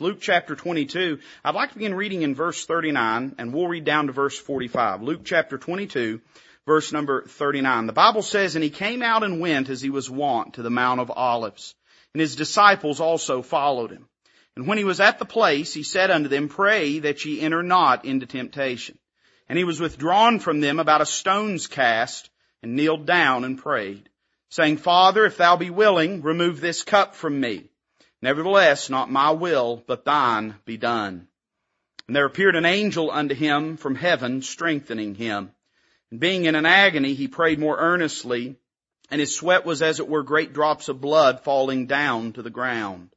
Luke chapter 22. I'd like to begin reading in verse 39 and we'll read down to verse 45. Luke chapter 22 verse number 39. The Bible says, And he came out and went as he was wont to the Mount of Olives. And his disciples also followed him. And when he was at the place, he said unto them, Pray that ye enter not into temptation. And he was withdrawn from them about a stone's cast and kneeled down and prayed, saying, Father, if thou be willing, remove this cup from me. Nevertheless, not my will, but thine be done. And there appeared an angel unto him from heaven, strengthening him. And being in an agony, he prayed more earnestly, and his sweat was as it were great drops of blood falling down to the ground.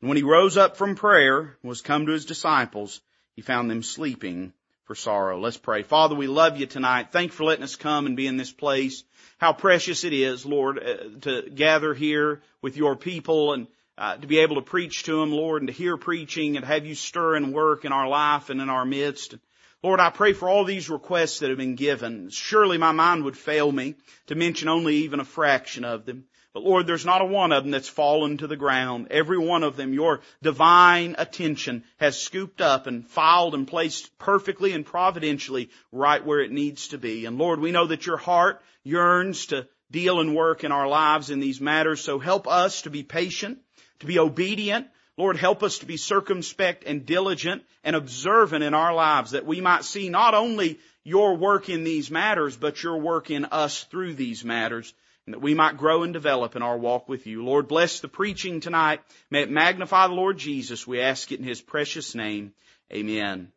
And when he rose up from prayer and was come to his disciples, he found them sleeping for sorrow. Let's pray. Father, we love you tonight. Thank you for letting us come and be in this place. How precious it is, Lord, uh, to gather here with your people and uh, to be able to preach to them, Lord, and to hear preaching and have you stir and work in our life and in our midst. Lord, I pray for all these requests that have been given. Surely my mind would fail me to mention only even a fraction of them. But Lord, there's not a one of them that's fallen to the ground. Every one of them, your divine attention has scooped up and filed and placed perfectly and providentially right where it needs to be. And Lord, we know that your heart yearns to deal and work in our lives in these matters. So help us to be patient to be obedient. Lord, help us to be circumspect and diligent and observant in our lives that we might see not only your work in these matters, but your work in us through these matters and that we might grow and develop in our walk with you. Lord, bless the preaching tonight. May it magnify the Lord Jesus. We ask it in His precious name. Amen.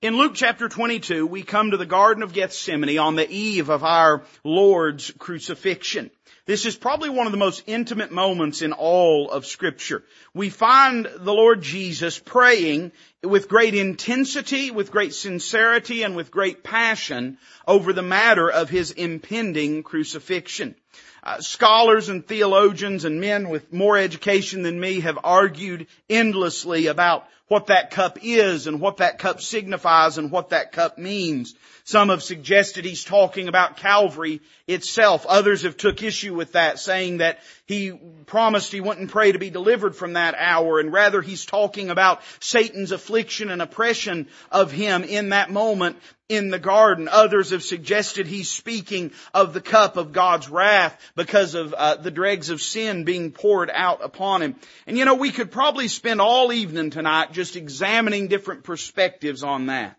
In Luke chapter 22, we come to the Garden of Gethsemane on the eve of our Lord's crucifixion. This is probably one of the most intimate moments in all of scripture. We find the Lord Jesus praying with great intensity, with great sincerity, and with great passion over the matter of his impending crucifixion. Uh, scholars and theologians and men with more education than me have argued endlessly about what that cup is and what that cup signifies and what that cup means. Some have suggested he's talking about Calvary itself. Others have took issue with that, saying that he promised he wouldn't pray to be delivered from that hour, and rather he's talking about Satan's affliction and oppression of him in that moment in the garden. Others have suggested he's speaking of the cup of God's wrath because of uh, the dregs of sin being poured out upon him. And you know, we could probably spend all evening tonight just examining different perspectives on that.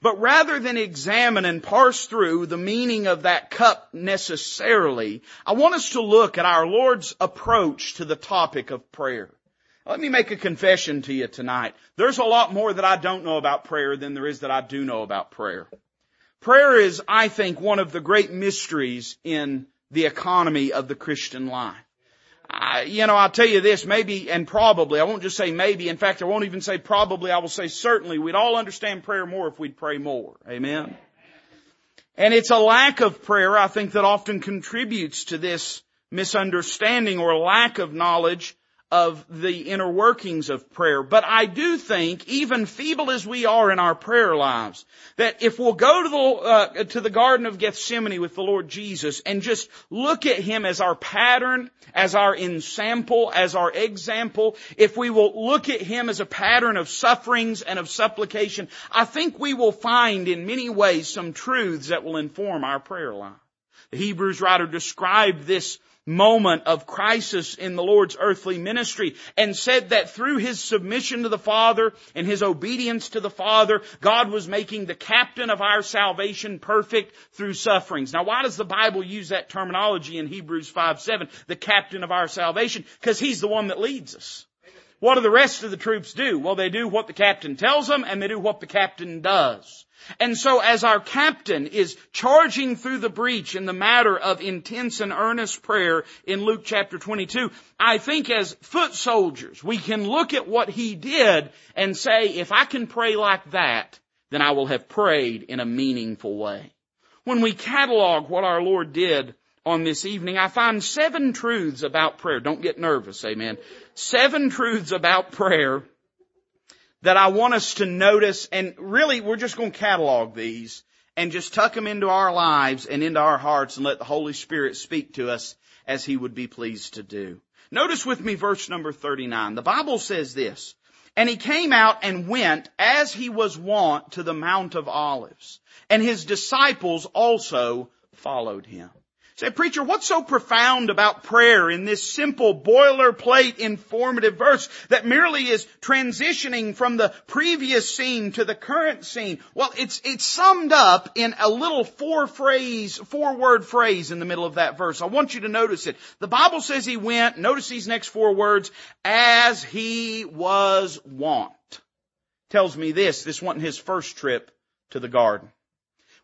But rather than examine and parse through the meaning of that cup necessarily, I want us to look at our Lord's approach to the topic of prayer. Let me make a confession to you tonight. There's a lot more that I don't know about prayer than there is that I do know about prayer. Prayer is, I think, one of the great mysteries in the economy of the Christian life. I, you know, I'll tell you this, maybe and probably, I won't just say maybe, in fact I won't even say probably, I will say certainly, we'd all understand prayer more if we'd pray more. Amen? And it's a lack of prayer, I think, that often contributes to this misunderstanding or lack of knowledge of the inner workings of prayer. But I do think, even feeble as we are in our prayer lives, that if we'll go to the, uh, to the Garden of Gethsemane with the Lord Jesus and just look at Him as our pattern, as our ensample, as our example, if we will look at Him as a pattern of sufferings and of supplication, I think we will find in many ways some truths that will inform our prayer life. The Hebrews writer described this moment of crisis in the Lord's earthly ministry and said that through his submission to the Father and his obedience to the Father, God was making the captain of our salvation perfect through sufferings. Now why does the Bible use that terminology in Hebrews 5, 7, the captain of our salvation? Because he's the one that leads us. What do the rest of the troops do? Well, they do what the captain tells them and they do what the captain does. And so as our captain is charging through the breach in the matter of intense and earnest prayer in Luke chapter 22, I think as foot soldiers, we can look at what he did and say, if I can pray like that, then I will have prayed in a meaningful way. When we catalog what our Lord did on this evening, I find seven truths about prayer. Don't get nervous, amen. Seven truths about prayer that I want us to notice and really we're just going to catalog these and just tuck them into our lives and into our hearts and let the Holy Spirit speak to us as He would be pleased to do. Notice with me verse number 39. The Bible says this, And he came out and went as he was wont to the Mount of Olives. And his disciples also followed him. Say, preacher, what's so profound about prayer in this simple boilerplate informative verse that merely is transitioning from the previous scene to the current scene? Well, it's, it's summed up in a little four phrase, four word phrase in the middle of that verse. I want you to notice it. The Bible says he went, notice these next four words, as he was wont. Tells me this, this wasn't his first trip to the garden.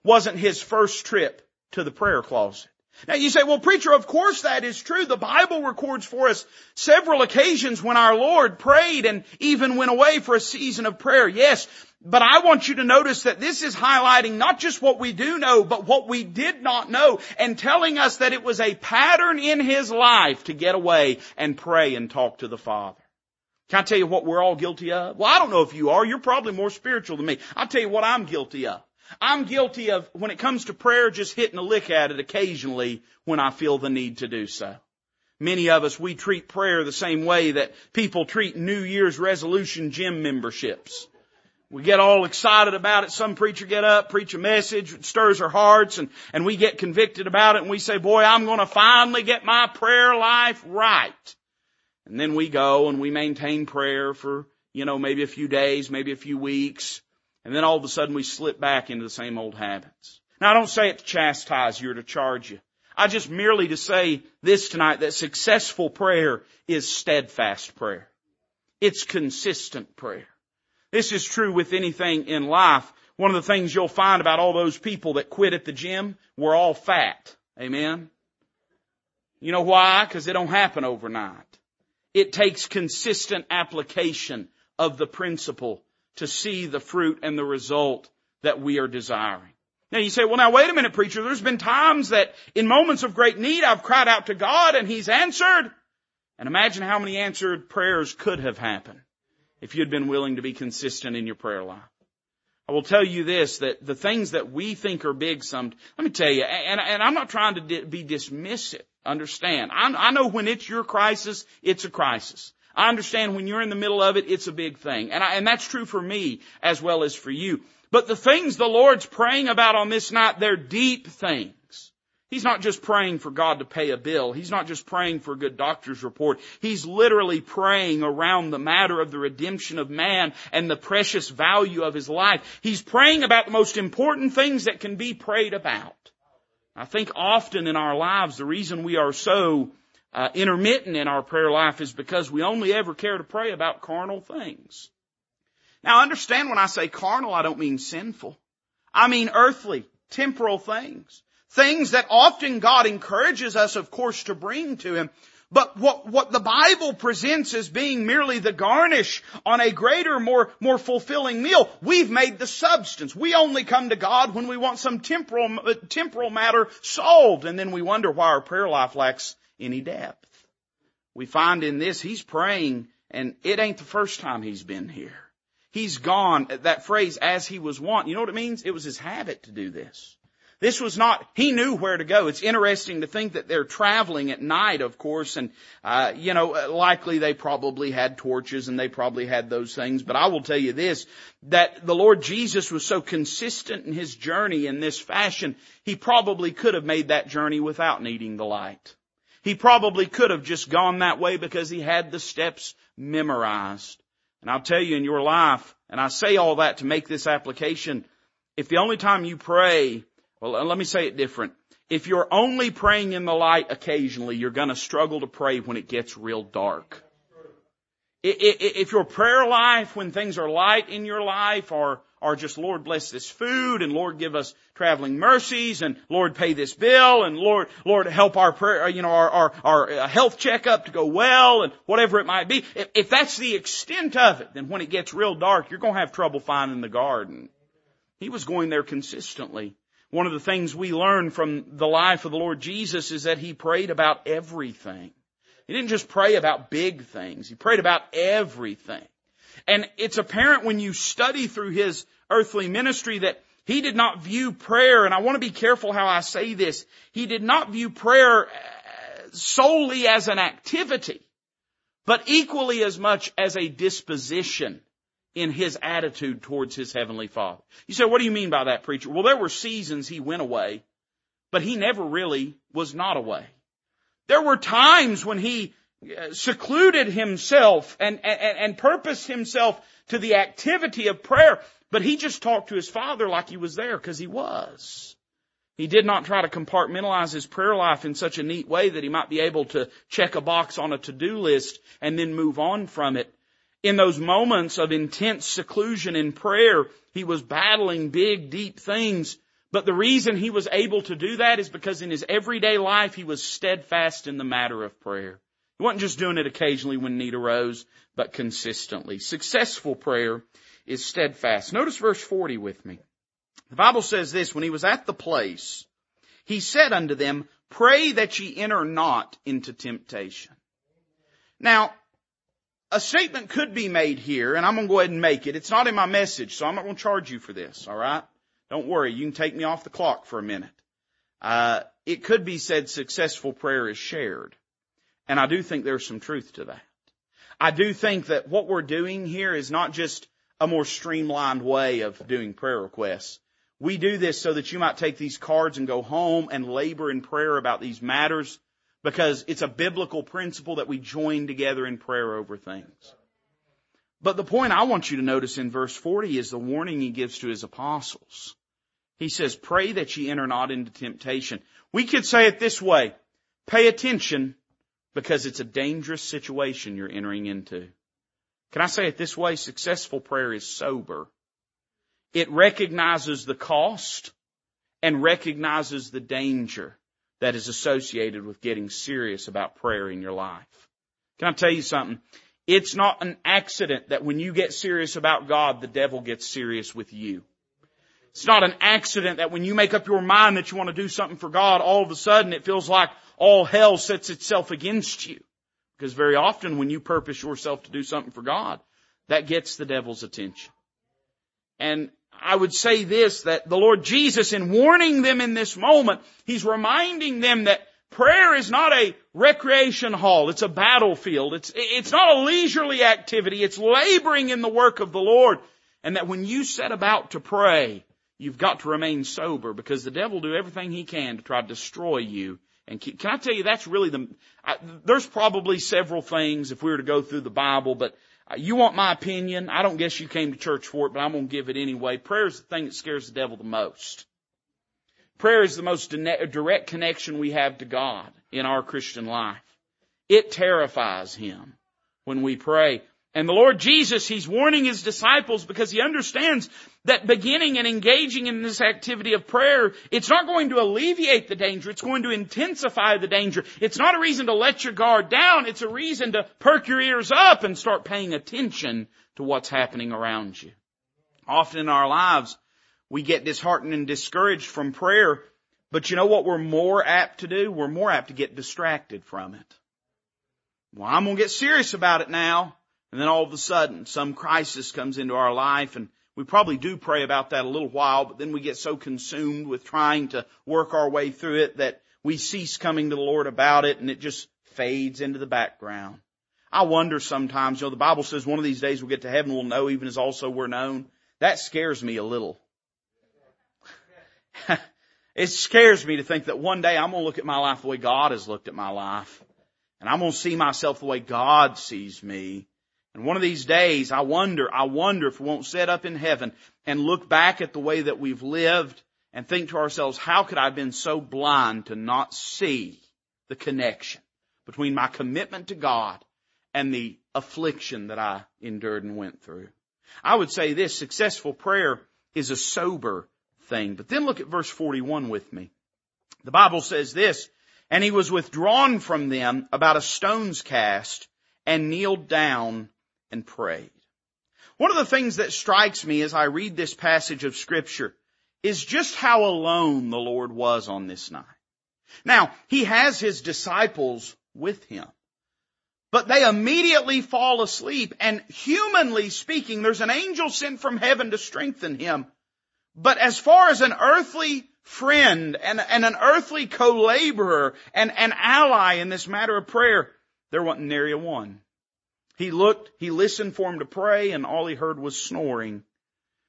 Wasn't his first trip to the prayer closet. Now you say, well preacher, of course that is true. The Bible records for us several occasions when our Lord prayed and even went away for a season of prayer. Yes, but I want you to notice that this is highlighting not just what we do know, but what we did not know and telling us that it was a pattern in His life to get away and pray and talk to the Father. Can I tell you what we're all guilty of? Well, I don't know if you are. You're probably more spiritual than me. I'll tell you what I'm guilty of. I'm guilty of, when it comes to prayer, just hitting a lick at it occasionally when I feel the need to do so. Many of us, we treat prayer the same way that people treat New Year's resolution gym memberships. We get all excited about it. Some preacher get up, preach a message, it stirs our hearts, and, and we get convicted about it, and we say, boy, I'm gonna finally get my prayer life right. And then we go and we maintain prayer for, you know, maybe a few days, maybe a few weeks, and then all of a sudden we slip back into the same old habits. Now I don't say it to chastise you or to charge you. I just merely to say this tonight that successful prayer is steadfast prayer. It's consistent prayer. This is true with anything in life. One of the things you'll find about all those people that quit at the gym, we're all fat. Amen? You know why? Because it don't happen overnight. It takes consistent application of the principle to see the fruit and the result that we are desiring. Now you say, well now wait a minute preacher, there's been times that in moments of great need I've cried out to God and He's answered. And imagine how many answered prayers could have happened if you'd been willing to be consistent in your prayer life. I will tell you this, that the things that we think are big some, let me tell you, and, and I'm not trying to di- be dismissive, understand. I, I know when it's your crisis, it's a crisis. I understand when you're in the middle of it, it's a big thing. And, I, and that's true for me as well as for you. But the things the Lord's praying about on this night, they're deep things. He's not just praying for God to pay a bill. He's not just praying for a good doctor's report. He's literally praying around the matter of the redemption of man and the precious value of his life. He's praying about the most important things that can be prayed about. I think often in our lives, the reason we are so uh, intermittent in our prayer life is because we only ever care to pray about carnal things. Now understand when I say carnal, I don't mean sinful. I mean earthly, temporal things. Things that often God encourages us, of course, to bring to Him. But what, what the Bible presents as being merely the garnish on a greater, more, more fulfilling meal, we've made the substance. We only come to God when we want some temporal, temporal matter solved, and then we wonder why our prayer life lacks any depth. We find in this, he's praying and it ain't the first time he's been here. He's gone, that phrase, as he was wont. You know what it means? It was his habit to do this. This was not, he knew where to go. It's interesting to think that they're traveling at night, of course, and, uh, you know, likely they probably had torches and they probably had those things, but I will tell you this, that the Lord Jesus was so consistent in his journey in this fashion, he probably could have made that journey without needing the light. He probably could have just gone that way because he had the steps memorized. And I'll tell you in your life, and I say all that to make this application, if the only time you pray, well, let me say it different. If you're only praying in the light occasionally, you're gonna struggle to pray when it gets real dark. If your prayer life, when things are light in your life, are are just Lord bless this food and Lord give us traveling mercies and Lord pay this bill and Lord, Lord help our prayer, you know, our, our, our uh, health checkup to go well and whatever it might be. If, if that's the extent of it, then when it gets real dark, you're going to have trouble finding the garden. He was going there consistently. One of the things we learn from the life of the Lord Jesus is that He prayed about everything. He didn't just pray about big things. He prayed about everything. And it's apparent when you study through his earthly ministry that he did not view prayer, and I want to be careful how I say this, he did not view prayer uh, solely as an activity, but equally as much as a disposition in his attitude towards his heavenly father. You say, what do you mean by that, preacher? Well, there were seasons he went away, but he never really was not away. There were times when he uh, secluded himself and, and, and purposed himself to the activity of prayer, but he just talked to his father like he was there because he was. He did not try to compartmentalize his prayer life in such a neat way that he might be able to check a box on a to-do list and then move on from it. In those moments of intense seclusion in prayer, he was battling big, deep things. But the reason he was able to do that is because in his everyday life he was steadfast in the matter of prayer. He wasn't just doing it occasionally when need arose, but consistently. Successful prayer is steadfast. Notice verse 40 with me. The Bible says this, when he was at the place, he said unto them, pray that ye enter not into temptation. Now, a statement could be made here, and I'm going to go ahead and make it. It's not in my message, so I'm not going to charge you for this, alright? Don't worry, you can take me off the clock for a minute. Uh, it could be said successful prayer is shared. And I do think there's some truth to that. I do think that what we're doing here is not just a more streamlined way of doing prayer requests. We do this so that you might take these cards and go home and labor in prayer about these matters because it's a biblical principle that we join together in prayer over things. But the point I want you to notice in verse 40 is the warning he gives to his apostles. He says, pray that ye enter not into temptation. We could say it this way, pay attention because it's a dangerous situation you're entering into. Can I say it this way? Successful prayer is sober. It recognizes the cost and recognizes the danger that is associated with getting serious about prayer in your life. Can I tell you something? It's not an accident that when you get serious about God, the devil gets serious with you. It's not an accident that when you make up your mind that you want to do something for God, all of a sudden it feels like all hell sets itself against you. Because very often when you purpose yourself to do something for God, that gets the devil's attention. And I would say this, that the Lord Jesus, in warning them in this moment, He's reminding them that prayer is not a recreation hall. It's a battlefield. It's, it's not a leisurely activity. It's laboring in the work of the Lord. And that when you set about to pray, you've got to remain sober because the devil will do everything he can to try to destroy you and can I tell you that's really the, I, there's probably several things if we were to go through the Bible, but uh, you want my opinion? I don't guess you came to church for it, but I'm going to give it anyway. Prayer is the thing that scares the devil the most. Prayer is the most direct connection we have to God in our Christian life. It terrifies Him when we pray. And the Lord Jesus, He's warning His disciples because He understands that beginning and engaging in this activity of prayer, it's not going to alleviate the danger, it's going to intensify the danger. It's not a reason to let your guard down, it's a reason to perk your ears up and start paying attention to what's happening around you. Often in our lives, we get disheartened and discouraged from prayer, but you know what we're more apt to do? We're more apt to get distracted from it. Well, I'm gonna get serious about it now. And then all of a sudden, some crisis comes into our life and we probably do pray about that a little while, but then we get so consumed with trying to work our way through it that we cease coming to the Lord about it and it just fades into the background. I wonder sometimes, you know, the Bible says one of these days we'll get to heaven, we'll know even as also we're known. That scares me a little. it scares me to think that one day I'm going to look at my life the way God has looked at my life. And I'm going to see myself the way God sees me. And one of these days, I wonder, I wonder if we won't sit up in heaven and look back at the way that we've lived and think to ourselves, how could I have been so blind to not see the connection between my commitment to God and the affliction that I endured and went through? I would say this, successful prayer is a sober thing. But then look at verse 41 with me. The Bible says this, and he was withdrawn from them about a stone's cast and kneeled down and prayed. One of the things that strikes me as I read this passage of scripture is just how alone the Lord was on this night. Now, He has His disciples with Him. But they immediately fall asleep and humanly speaking, there's an angel sent from heaven to strengthen him. But as far as an earthly friend and, and an earthly co-laborer and an ally in this matter of prayer, there wasn't nary a one. He looked, he listened for him to pray and all he heard was snoring.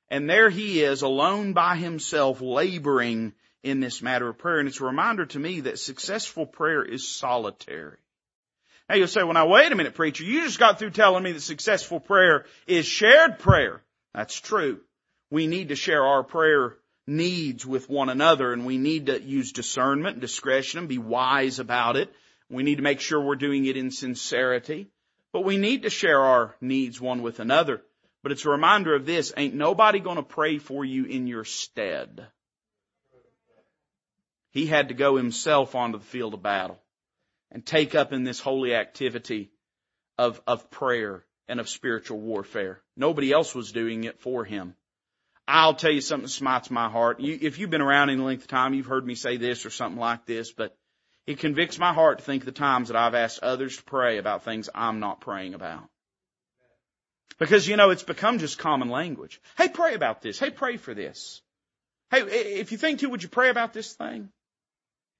And there he is alone by himself laboring in this matter of prayer. And it's a reminder to me that successful prayer is solitary. Now you'll say, well now wait a minute preacher, you just got through telling me that successful prayer is shared prayer. That's true. We need to share our prayer needs with one another and we need to use discernment and discretion and be wise about it. We need to make sure we're doing it in sincerity. But we need to share our needs one with another. But it's a reminder of this, ain't nobody gonna pray for you in your stead. He had to go himself onto the field of battle and take up in this holy activity of, of prayer and of spiritual warfare. Nobody else was doing it for him. I'll tell you something that smites my heart. You, if you've been around any length of time, you've heard me say this or something like this, but it convicts my heart to think the times that I've asked others to pray about things I'm not praying about. Because, you know, it's become just common language. Hey, pray about this. Hey, pray for this. Hey, if you think to, would you pray about this thing?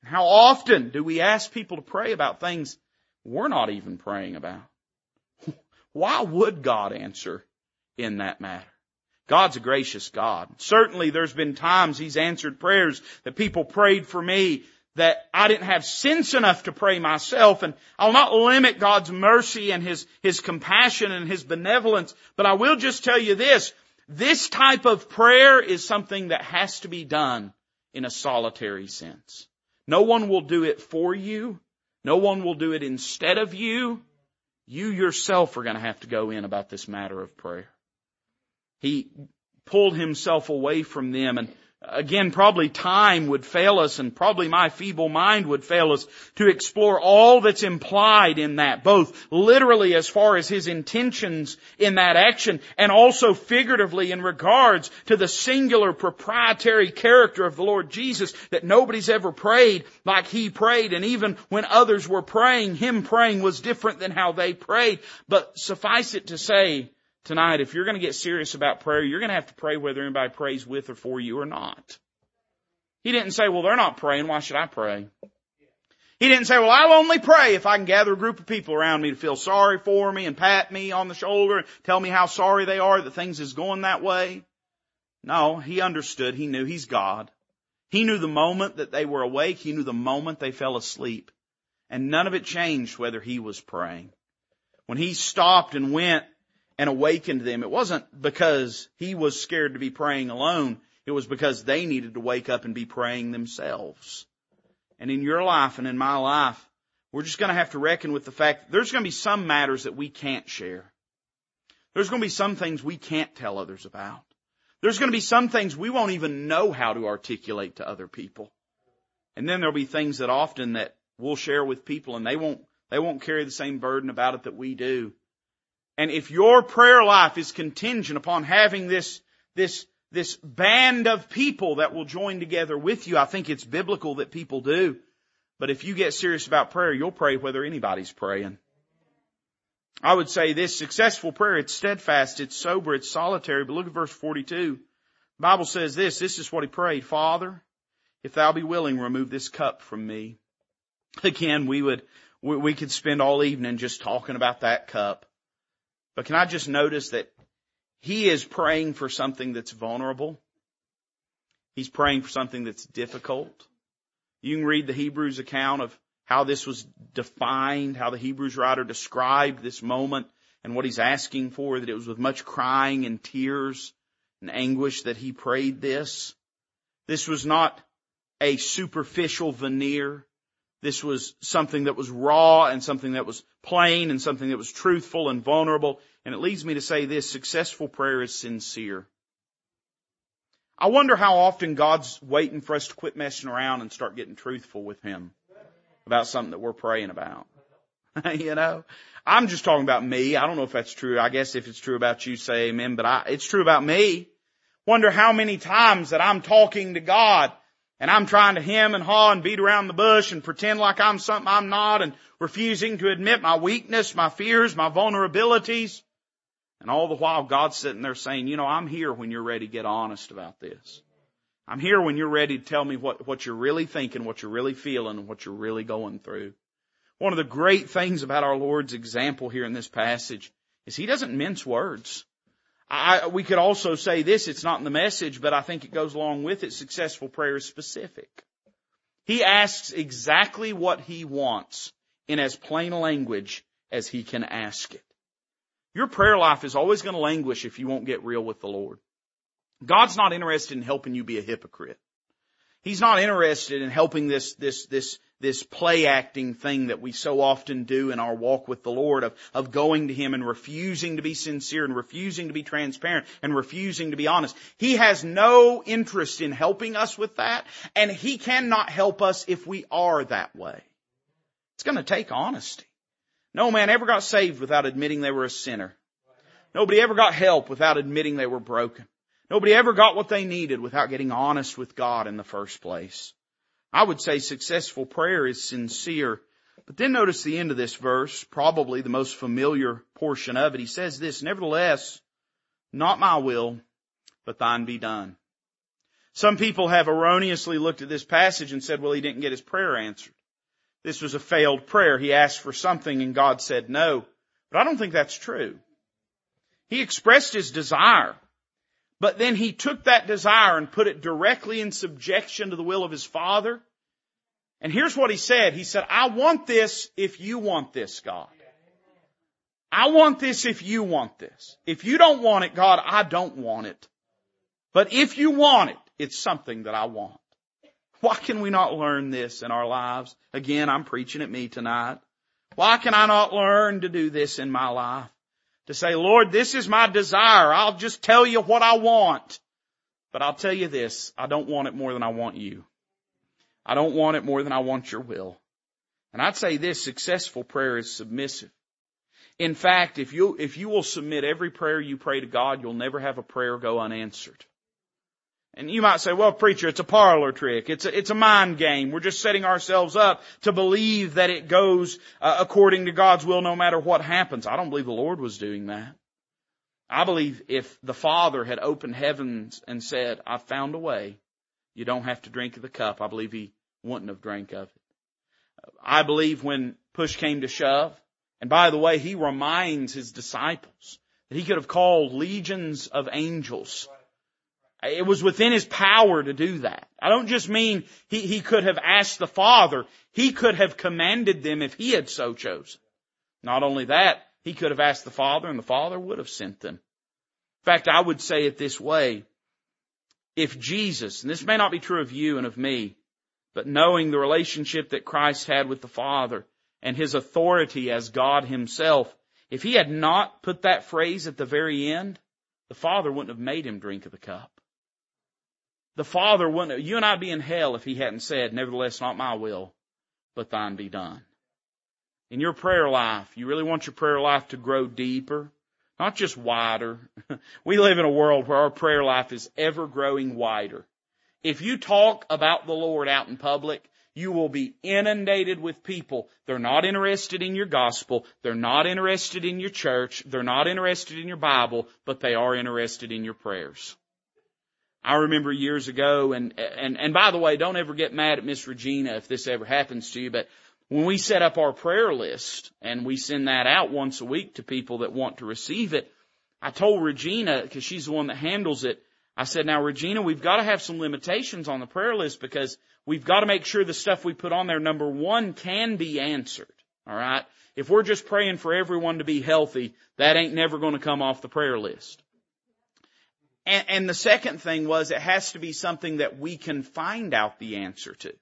How often do we ask people to pray about things we're not even praying about? Why would God answer in that matter? God's a gracious God. Certainly there's been times He's answered prayers that people prayed for me that I didn't have sense enough to pray myself and I'll not limit God's mercy and His, His compassion and His benevolence, but I will just tell you this, this type of prayer is something that has to be done in a solitary sense. No one will do it for you. No one will do it instead of you. You yourself are going to have to go in about this matter of prayer. He pulled himself away from them and again, probably time would fail us and probably my feeble mind would fail us to explore all that's implied in that, both literally as far as his intentions in that action and also figuratively in regards to the singular proprietary character of the Lord Jesus that nobody's ever prayed like he prayed and even when others were praying, him praying was different than how they prayed. But suffice it to say, tonight, if you're going to get serious about prayer, you're going to have to pray whether anybody prays with or for you or not. He didn't say, well, they're not praying. Why should I pray? He didn't say, well, I'll only pray if I can gather a group of people around me to feel sorry for me and pat me on the shoulder and tell me how sorry they are that things is going that way. No, he understood. He knew he's God. He knew the moment that they were awake. He knew the moment they fell asleep. And none of it changed whether he was praying. When he stopped and went and awakened them. It wasn't because he was scared to be praying alone. It was because they needed to wake up and be praying themselves. And in your life and in my life, we're just going to have to reckon with the fact that there's going to be some matters that we can't share. There's going to be some things we can't tell others about. There's going to be some things we won't even know how to articulate to other people. And then there'll be things that often that we'll share with people and they won't, they won't carry the same burden about it that we do. And if your prayer life is contingent upon having this, this, this band of people that will join together with you, I think it's biblical that people do. But if you get serious about prayer, you'll pray whether anybody's praying. I would say this successful prayer, it's steadfast, it's sober, it's solitary, but look at verse 42. The Bible says this, this is what he prayed, Father, if thou be willing, remove this cup from me. Again, we would, we could spend all evening just talking about that cup. But can I just notice that he is praying for something that's vulnerable? He's praying for something that's difficult. You can read the Hebrews account of how this was defined, how the Hebrews writer described this moment and what he's asking for, that it was with much crying and tears and anguish that he prayed this. This was not a superficial veneer. This was something that was raw and something that was plain and something that was truthful and vulnerable. And it leads me to say this, successful prayer is sincere. I wonder how often God's waiting for us to quit messing around and start getting truthful with Him about something that we're praying about. you know, I'm just talking about me. I don't know if that's true. I guess if it's true about you, say amen, but I, it's true about me. Wonder how many times that I'm talking to God and I'm trying to hem and haw and beat around the bush and pretend like I'm something I'm not and refusing to admit my weakness, my fears, my vulnerabilities. And all the while God's sitting there saying, you know, I'm here when you're ready to get honest about this. I'm here when you're ready to tell me what, what you're really thinking, what you're really feeling, and what you're really going through. One of the great things about our Lord's example here in this passage is He doesn't mince words. I, we could also say this, it's not in the message, but I think it goes along with it. Successful prayer is specific. He asks exactly what he wants in as plain language as he can ask it. Your prayer life is always going to languish if you won't get real with the Lord. God's not interested in helping you be a hypocrite. He's not interested in helping this, this, this, this play acting thing that we so often do in our walk with the Lord of, of going to Him and refusing to be sincere and refusing to be transparent and refusing to be honest. He has no interest in helping us with that and He cannot help us if we are that way. It's to take honesty. No man ever got saved without admitting they were a sinner. Nobody ever got help without admitting they were broken. Nobody ever got what they needed without getting honest with God in the first place. I would say successful prayer is sincere. But then notice the end of this verse, probably the most familiar portion of it. He says this, nevertheless, not my will, but thine be done. Some people have erroneously looked at this passage and said, well, he didn't get his prayer answered. This was a failed prayer. He asked for something and God said no. But I don't think that's true. He expressed his desire. But then he took that desire and put it directly in subjection to the will of his father. And here's what he said. He said, I want this if you want this, God. I want this if you want this. If you don't want it, God, I don't want it. But if you want it, it's something that I want. Why can we not learn this in our lives? Again, I'm preaching at me tonight. Why can I not learn to do this in my life? To say, Lord, this is my desire. I'll just tell you what I want. But I'll tell you this, I don't want it more than I want you. I don't want it more than I want your will. And I'd say this, successful prayer is submissive. In fact, if you, if you will submit every prayer you pray to God, you'll never have a prayer go unanswered. And you might say, well, preacher, it's a parlor trick. It's a, it's a mind game. We're just setting ourselves up to believe that it goes uh, according to God's will no matter what happens. I don't believe the Lord was doing that. I believe if the Father had opened heavens and said, I've found a way, you don't have to drink of the cup, I believe He wouldn't have drank of it. I believe when push came to shove, and by the way, He reminds His disciples that He could have called legions of angels it was within his power to do that. I don't just mean he, he could have asked the Father. He could have commanded them if he had so chosen. Not only that, he could have asked the Father and the Father would have sent them. In fact, I would say it this way. If Jesus, and this may not be true of you and of me, but knowing the relationship that Christ had with the Father and his authority as God himself, if he had not put that phrase at the very end, the Father wouldn't have made him drink of the cup. The Father wouldn't, you and I'd be in hell if He hadn't said, nevertheless not my will, but thine be done. In your prayer life, you really want your prayer life to grow deeper, not just wider. we live in a world where our prayer life is ever growing wider. If you talk about the Lord out in public, you will be inundated with people. They're not interested in your gospel. They're not interested in your church. They're not interested in your Bible, but they are interested in your prayers. I remember years ago, and, and, and by the way, don't ever get mad at Miss Regina if this ever happens to you, but when we set up our prayer list and we send that out once a week to people that want to receive it, I told Regina, because she's the one that handles it, I said, now Regina, we've got to have some limitations on the prayer list because we've got to make sure the stuff we put on there, number one, can be answered. Alright? If we're just praying for everyone to be healthy, that ain't never going to come off the prayer list. And, and the second thing was it has to be something that we can find out the answer to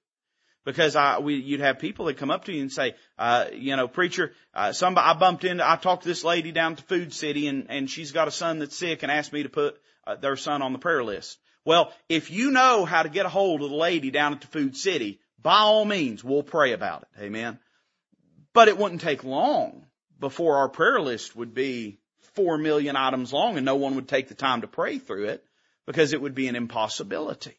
because I, we, you'd have people that come up to you and say, uh, you know, preacher, uh, somebody, I bumped into, I talked to this lady down to Food City and, and she's got a son that's sick and asked me to put uh, their son on the prayer list. Well, if you know how to get a hold of the lady down at the Food City, by all means, we'll pray about it. Amen. But it wouldn't take long before our prayer list would be four million items long and no one would take the time to pray through it because it would be an impossibility.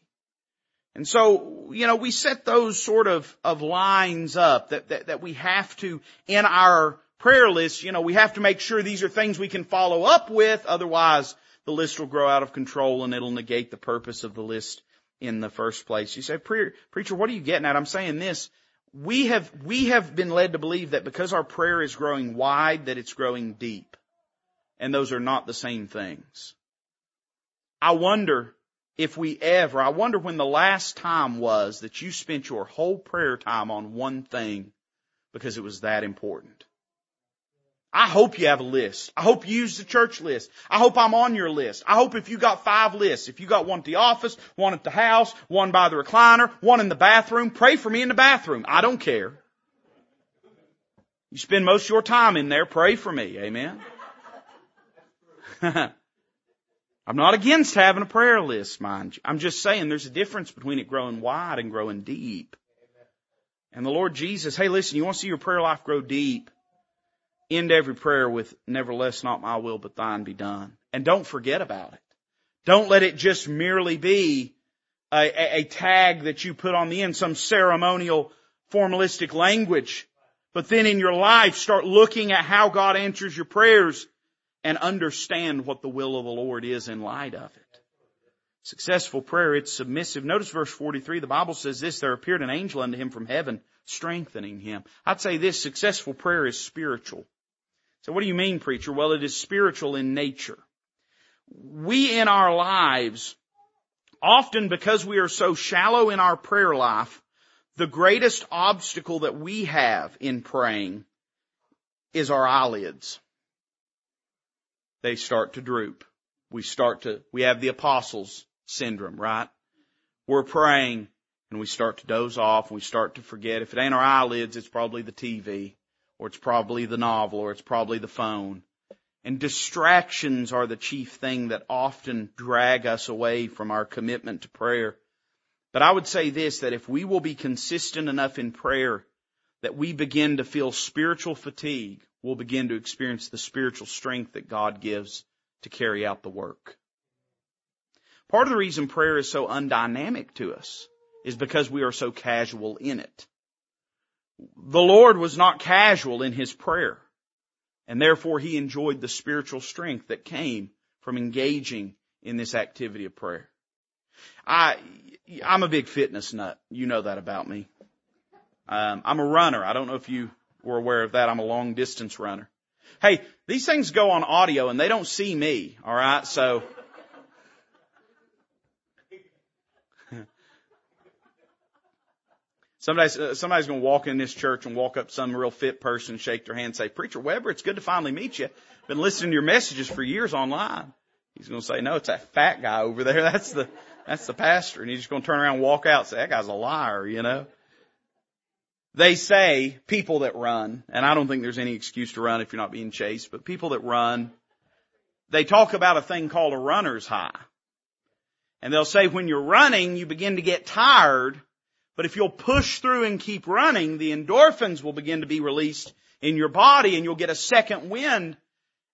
And so, you know, we set those sort of, of lines up that, that, that we have to, in our prayer list, you know, we have to make sure these are things we can follow up with. Otherwise, the list will grow out of control and it'll negate the purpose of the list in the first place. You say, preacher, what are you getting at? I'm saying this. we have, we have been led to believe that because our prayer is growing wide, that it's growing deep. And those are not the same things. I wonder if we ever, I wonder when the last time was that you spent your whole prayer time on one thing because it was that important. I hope you have a list. I hope you use the church list. I hope I'm on your list. I hope if you got five lists, if you got one at the office, one at the house, one by the recliner, one in the bathroom, pray for me in the bathroom. I don't care. You spend most of your time in there, pray for me. Amen. I'm not against having a prayer list, mind you. I'm just saying there's a difference between it growing wide and growing deep. And the Lord Jesus, hey listen, you want to see your prayer life grow deep? End every prayer with, nevertheless not my will but thine be done. And don't forget about it. Don't let it just merely be a, a, a tag that you put on the end, some ceremonial formalistic language. But then in your life, start looking at how God answers your prayers and understand what the will of the Lord is in light of it. Successful prayer, it's submissive. Notice verse 43, the Bible says this, there appeared an angel unto him from heaven, strengthening him. I'd say this, successful prayer is spiritual. So what do you mean, preacher? Well, it is spiritual in nature. We in our lives, often because we are so shallow in our prayer life, the greatest obstacle that we have in praying is our eyelids they start to droop. We start to, we have the apostles syndrome, right? We're praying and we start to doze off and we start to forget. If it ain't our eyelids, it's probably the TV or it's probably the novel or it's probably the phone. And distractions are the chief thing that often drag us away from our commitment to prayer. But I would say this, that if we will be consistent enough in prayer that we begin to feel spiritual fatigue we'll begin to experience the spiritual strength that God gives to carry out the work. Part of the reason prayer is so undynamic to us is because we are so casual in it. The Lord was not casual in His prayer, and therefore He enjoyed the spiritual strength that came from engaging in this activity of prayer. I, I'm a big fitness nut. You know that about me. Um, I'm a runner. I don't know if you were aware of that. I'm a long distance runner. Hey, these things go on audio and they don't see me, alright? So, Somebody's, uh, somebody's going to walk in this church and walk up some real fit person, shake their hand, and say, "Preacher Weber, it's good to finally meet you. Been listening to your messages for years online." He's going to say, "No, it's that fat guy over there. That's the that's the pastor." And he's just going to turn around and walk out and say, "That guy's a liar," you know. They say people that run, and I don't think there's any excuse to run if you're not being chased, but people that run, they talk about a thing called a runner's high. And they'll say when you're running, you begin to get tired, but if you'll push through and keep running, the endorphins will begin to be released in your body and you'll get a second wind.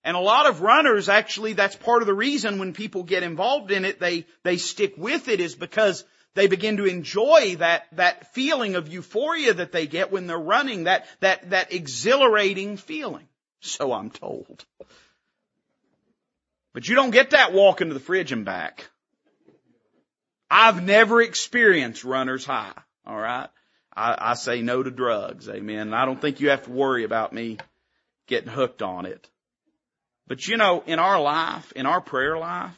And a lot of runners actually, that's part of the reason when people get involved in it, they, they stick with it is because they begin to enjoy that, that feeling of euphoria that they get when they're running, that, that, that exhilarating feeling. So I'm told. But you don't get that walking to the fridge and back. I've never experienced runner's high. Alright? I, I say no to drugs. Amen. I don't think you have to worry about me getting hooked on it. But you know, in our life, in our prayer life,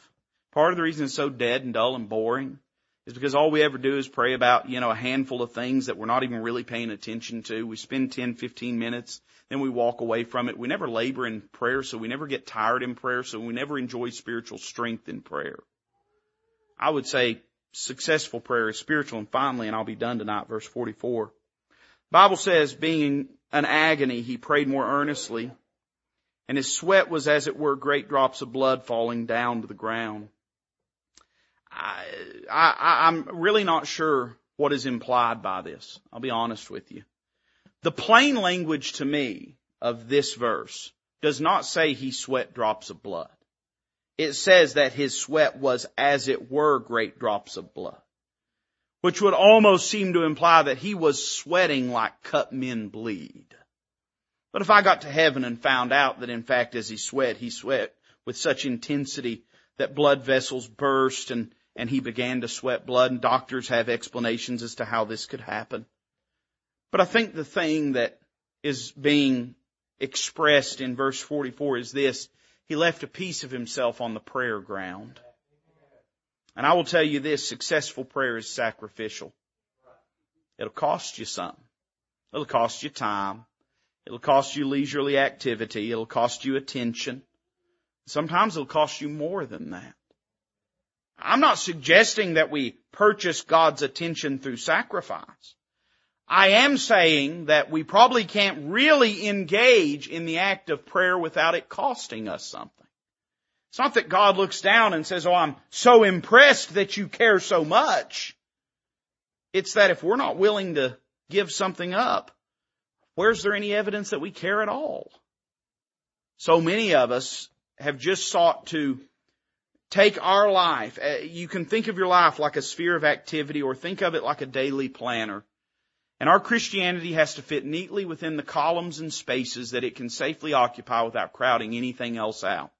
part of the reason it's so dead and dull and boring is because all we ever do is pray about, you know, a handful of things that we're not even really paying attention to. We spend 10, 15 minutes, then we walk away from it. We never labor in prayer, so we never get tired in prayer, so we never enjoy spiritual strength in prayer. I would say successful prayer is spiritual and finally, and I'll be done tonight, verse 44. Bible says, being in an agony, he prayed more earnestly, and his sweat was as it were great drops of blood falling down to the ground. I, I, I'm really not sure what is implied by this. I'll be honest with you. The plain language to me of this verse does not say he sweat drops of blood. It says that his sweat was as it were great drops of blood, which would almost seem to imply that he was sweating like cut men bleed. But if I got to heaven and found out that in fact as he sweat, he sweat with such intensity that blood vessels burst and and he began to sweat blood and doctors have explanations as to how this could happen. But I think the thing that is being expressed in verse 44 is this. He left a piece of himself on the prayer ground. And I will tell you this, successful prayer is sacrificial. It'll cost you something. It'll cost you time. It'll cost you leisurely activity. It'll cost you attention. Sometimes it'll cost you more than that. I'm not suggesting that we purchase God's attention through sacrifice. I am saying that we probably can't really engage in the act of prayer without it costing us something. It's not that God looks down and says, oh, I'm so impressed that you care so much. It's that if we're not willing to give something up, where's there any evidence that we care at all? So many of us have just sought to take our life. Uh, you can think of your life like a sphere of activity or think of it like a daily planner. And our Christianity has to fit neatly within the columns and spaces that it can safely occupy without crowding anything else out.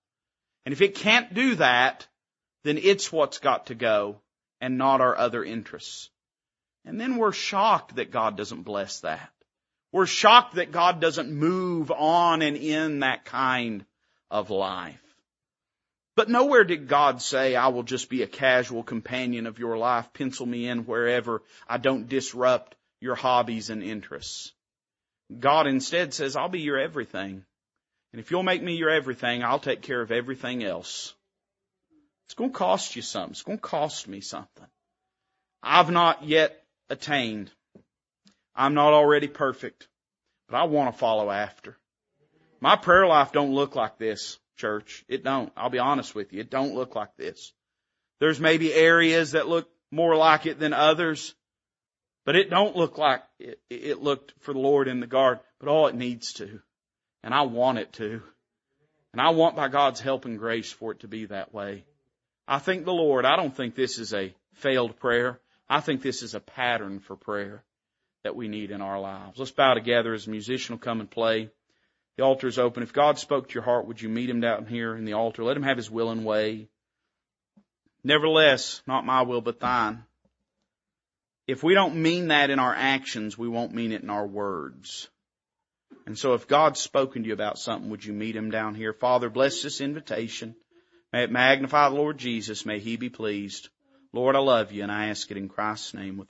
And if it can't do that, then it's what's got to go and not our other interests. And then we're shocked that God doesn't bless that. We're shocked that God doesn't move on and in that kind of life. But nowhere did God say, I will just be a casual companion of your life, pencil me in wherever I don't disrupt your hobbies and interests. God instead says, I'll be your everything. And if you'll make me your everything, I'll take care of everything else. It's going to cost you something. It's going to cost me something. I've not yet attained. I'm not already perfect, but I want to follow after. My prayer life don't look like this, church. It don't. I'll be honest with you. It don't look like this. There's maybe areas that look more like it than others. But it don't look like it, it looked for the Lord in the garden, but all it needs to. And I want it to. And I want by God's help and grace for it to be that way. I think the Lord, I don't think this is a failed prayer. I think this is a pattern for prayer that we need in our lives. Let's bow together as a musician will come and play. The altar is open. If God spoke to your heart, would you meet him down here in the altar? Let him have his will and way. Nevertheless, not my will, but thine. If we don't mean that in our actions, we won't mean it in our words. And so if God's spoken to you about something, would you meet him down here? Father, bless this invitation. May it magnify the Lord Jesus. May he be pleased. Lord, I love you and I ask it in Christ's name with